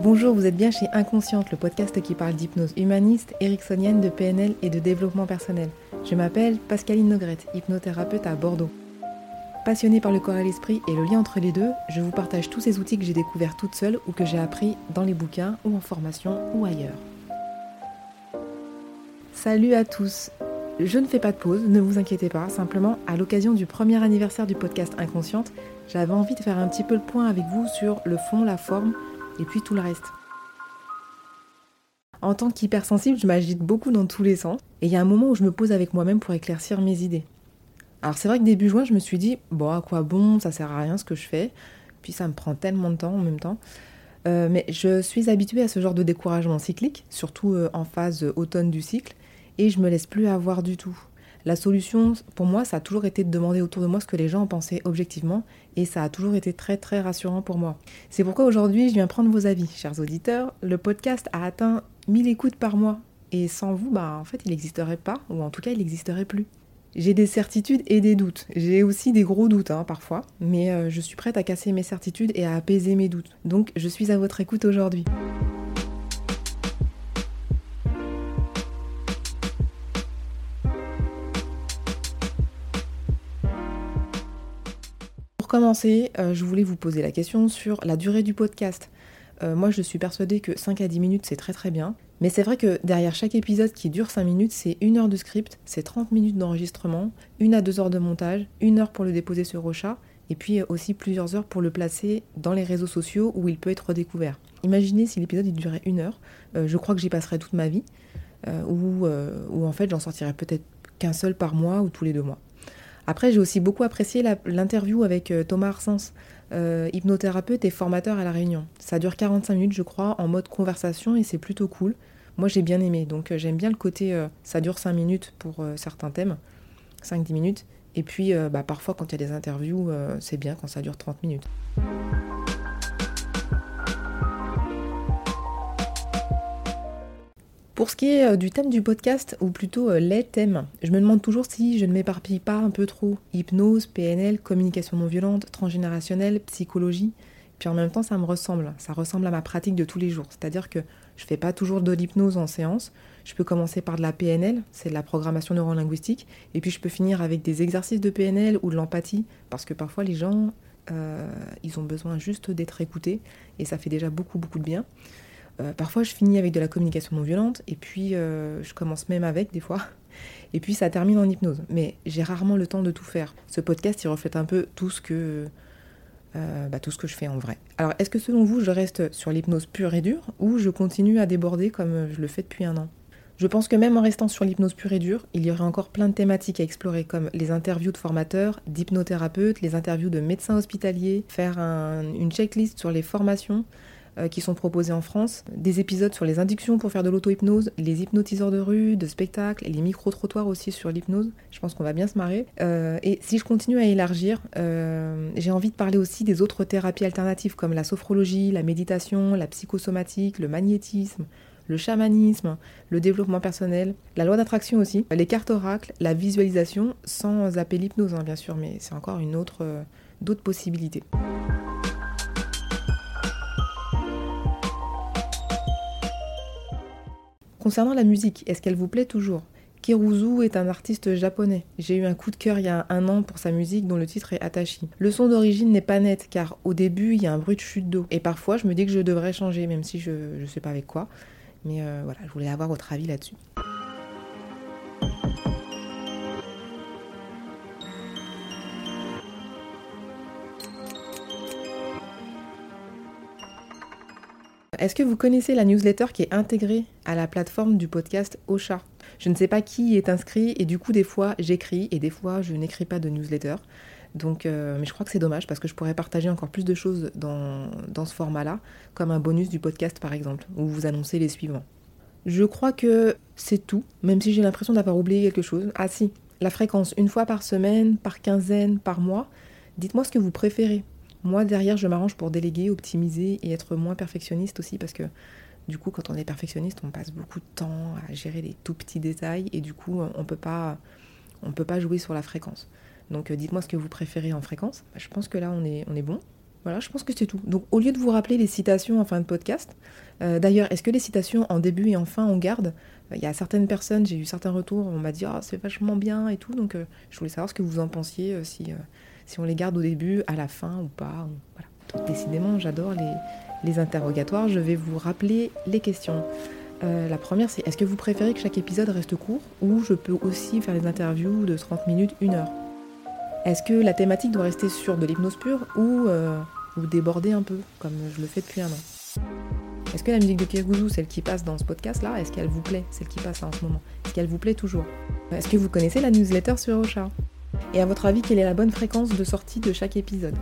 Bonjour, vous êtes bien chez Inconsciente, le podcast qui parle d'hypnose humaniste, ericksonienne, de PNL et de développement personnel. Je m'appelle Pascaline Nogrette, hypnothérapeute à Bordeaux. Passionnée par le corps et l'esprit et le lien entre les deux, je vous partage tous ces outils que j'ai découverts toute seule ou que j'ai appris dans les bouquins ou en formation ou ailleurs. Salut à tous Je ne fais pas de pause, ne vous inquiétez pas, simplement à l'occasion du premier anniversaire du podcast Inconsciente, j'avais envie de faire un petit peu le point avec vous sur le fond, la forme et puis tout le reste. En tant qu'hypersensible, je m'agite beaucoup dans tous les sens, et il y a un moment où je me pose avec moi-même pour éclaircir mes idées. Alors c'est vrai que début juin, je me suis dit, bon, à quoi bon, ça sert à rien ce que je fais, puis ça me prend tellement de temps en même temps. Euh, mais je suis habituée à ce genre de découragement cyclique, surtout euh, en phase automne du cycle, et je me laisse plus avoir du tout. La solution, pour moi, ça a toujours été de demander autour de moi ce que les gens en pensaient objectivement, et ça a toujours été très très rassurant pour moi. C'est pourquoi aujourd'hui, je viens prendre vos avis, chers auditeurs. Le podcast a atteint 1000 écoutes par mois, et sans vous, bah en fait, il n'existerait pas, ou en tout cas, il n'existerait plus. J'ai des certitudes et des doutes. J'ai aussi des gros doutes hein, parfois, mais euh, je suis prête à casser mes certitudes et à apaiser mes doutes. Donc je suis à votre écoute aujourd'hui. Pour commencer, euh, je voulais vous poser la question sur la durée du podcast. Euh, moi, je suis persuadée que 5 à 10 minutes, c'est très très bien. Mais c'est vrai que derrière chaque épisode qui dure 5 minutes, c'est une heure de script, c'est 30 minutes d'enregistrement, une à deux heures de montage, une heure pour le déposer sur Rocha, et puis aussi plusieurs heures pour le placer dans les réseaux sociaux où il peut être redécouvert. Imaginez si l'épisode durait une heure, euh, je crois que j'y passerais toute ma vie, ou en fait j'en sortirais peut-être qu'un seul par mois ou tous les deux mois. Après, j'ai aussi beaucoup apprécié l'interview avec euh, Thomas Arsens, euh, hypnothérapeute et formateur à La Réunion. Ça dure 45 minutes, je crois, en mode conversation et c'est plutôt cool. Moi, j'ai bien aimé. Donc, euh, j'aime bien le côté, ça dure 5 minutes pour certains thèmes, 5-10 minutes. Et puis, bah, parfois, quand il y a des interviews, c'est bien quand ça dure 30 minutes. Pour ce qui est euh, du thème du podcast, ou plutôt euh, les thèmes, je me demande toujours si je ne m'éparpille pas un peu trop. Hypnose, PNL, communication non violente, transgénérationnelle, psychologie. Puis en même temps, ça me ressemble. Ça ressemble à ma pratique de tous les jours. C'est-à-dire que je ne fais pas toujours de l'hypnose en séance. Je peux commencer par de la PNL, c'est de la programmation neurolinguistique. Et puis je peux finir avec des exercices de PNL ou de l'empathie. Parce que parfois les gens, euh, ils ont besoin juste d'être écoutés. Et ça fait déjà beaucoup, beaucoup de bien. Euh, parfois, je finis avec de la communication non violente, et puis euh, je commence même avec des fois. Et puis ça termine en hypnose. Mais j'ai rarement le temps de tout faire. Ce podcast, il reflète un peu tout ce que, euh, bah, tout ce que je fais en vrai. Alors, est-ce que selon vous, je reste sur l'hypnose pure et dure, ou je continue à déborder comme je le fais depuis un an? Je pense que même en restant sur l'hypnose pure et dure, il y aurait encore plein de thématiques à explorer, comme les interviews de formateurs, d'hypnothérapeutes, les interviews de médecins hospitaliers, faire une checklist sur les formations, qui sont proposés en France, des épisodes sur les inductions pour faire de l'auto-hypnose, les hypnotiseurs de rue, de spectacle, et les micro-trottoirs aussi sur l'hypnose. Je pense qu'on va bien se marrer. Euh, et si je continue à élargir, euh, j'ai envie de parler aussi des autres thérapies alternatives comme la sophrologie, la méditation, la psychosomatique, le magnétisme, le chamanisme, le développement personnel, la loi d'attraction aussi, les cartes oracles, la visualisation, sans appeler l'hypnose hein, bien sûr, mais c'est encore une autre, d'autres possibilités. Concernant la musique, est-ce qu'elle vous plaît toujours? Kiruzu est un artiste japonais. J'ai eu un coup de cœur il y a un an pour sa musique dont le titre est Atashi. Le son d'origine n'est pas net car au début il y a un bruit de chute d'eau. Et parfois je me dis que je devrais changer même si je ne sais pas avec quoi. Mais euh, voilà, je voulais avoir votre avis là-dessus. Est-ce que vous connaissez la newsletter qui est intégrée à la plateforme du podcast Ocha? Je ne sais pas qui est inscrit et du coup des fois j'écris et des fois je n'écris pas de newsletter. Donc, euh, mais je crois que c'est dommage parce que je pourrais partager encore plus de choses dans, dans ce format-là, comme un bonus du podcast par exemple, où vous annoncez les suivants. Je crois que c'est tout, même si j'ai l'impression d'avoir oublié quelque chose. Ah si, la fréquence, une fois par semaine, par quinzaine, par mois. Dites-moi ce que vous préférez. Moi, derrière, je m'arrange pour déléguer, optimiser et être moins perfectionniste aussi parce que du coup, quand on est perfectionniste, on passe beaucoup de temps à gérer les tout petits détails et du coup, on peut pas, on peut pas jouer sur la fréquence. Donc, euh, dites-moi ce que vous préférez en fréquence. Bah, je pense que là, on est, on est bon. Voilà, je pense que c'est tout. Donc au lieu de vous rappeler les citations en fin de podcast, euh, d'ailleurs, est-ce que les citations en début et en fin on garde? Il y a certaines personnes, j'ai eu certains retours, on m'a dit ah c'est vachement bien et tout, donc euh, je voulais savoir ce que vous en pensiez, si, si on les garde au début, à la fin ou pas. décidément, j'adore les, interrogatoires. Je vais vous rappeler les questions. la première, c'est est-ce que vous préférez que chaque épisode reste court ou je peux aussi faire des interviews de 30 minutes, 1 heure? Est-ce que la thématique doit rester sur de l'hypnose pure ou, euh, ou, déborder un peu, comme je le fais depuis un an? Est-ce que la musique de Kirgouzou, celle qui passe dans ce podcast-là, est-ce qu'elle vous plaît, celle qui passe en ce moment? Est-ce qu'elle vous plaît toujours? Est-ce que vous connaissez la newsletter sur Ocha? Et à votre avis, quelle est la bonne fréquence de sortie de chaque épisode?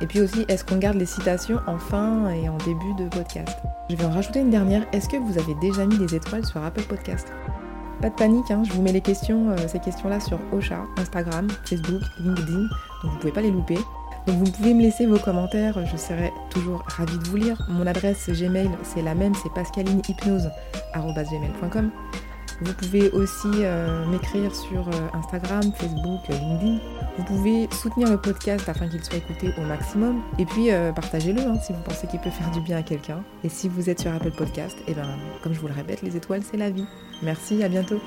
Et puis aussi, est-ce qu'on garde les citations en fin et en début de podcast? Je vais en rajouter une dernière. Est-ce que vous avez déjà mis des étoiles sur Apple Podcast? Pas de panique, hein, je vous mets euh, ces questions-là sur Ocha, Instagram, Facebook, LinkedIn, donc vous pouvez pas les louper. Donc vous pouvez me laisser vos commentaires, je serai toujours ravie de vous lire. Mon adresse Gmail, c'est la même, c'est pascalinehypnose.com. Vous pouvez aussi euh, m'écrire sur euh, Instagram, Facebook, LinkedIn. Vous pouvez soutenir le podcast afin qu'il soit écouté au maximum. Et puis partagez-le hein, si vous pensez qu'il peut faire du bien à quelqu'un. Et si vous êtes sur Apple Podcast, et eh ben, comme je vous le répète, les étoiles, c'est la vie. Merci, à bientôt.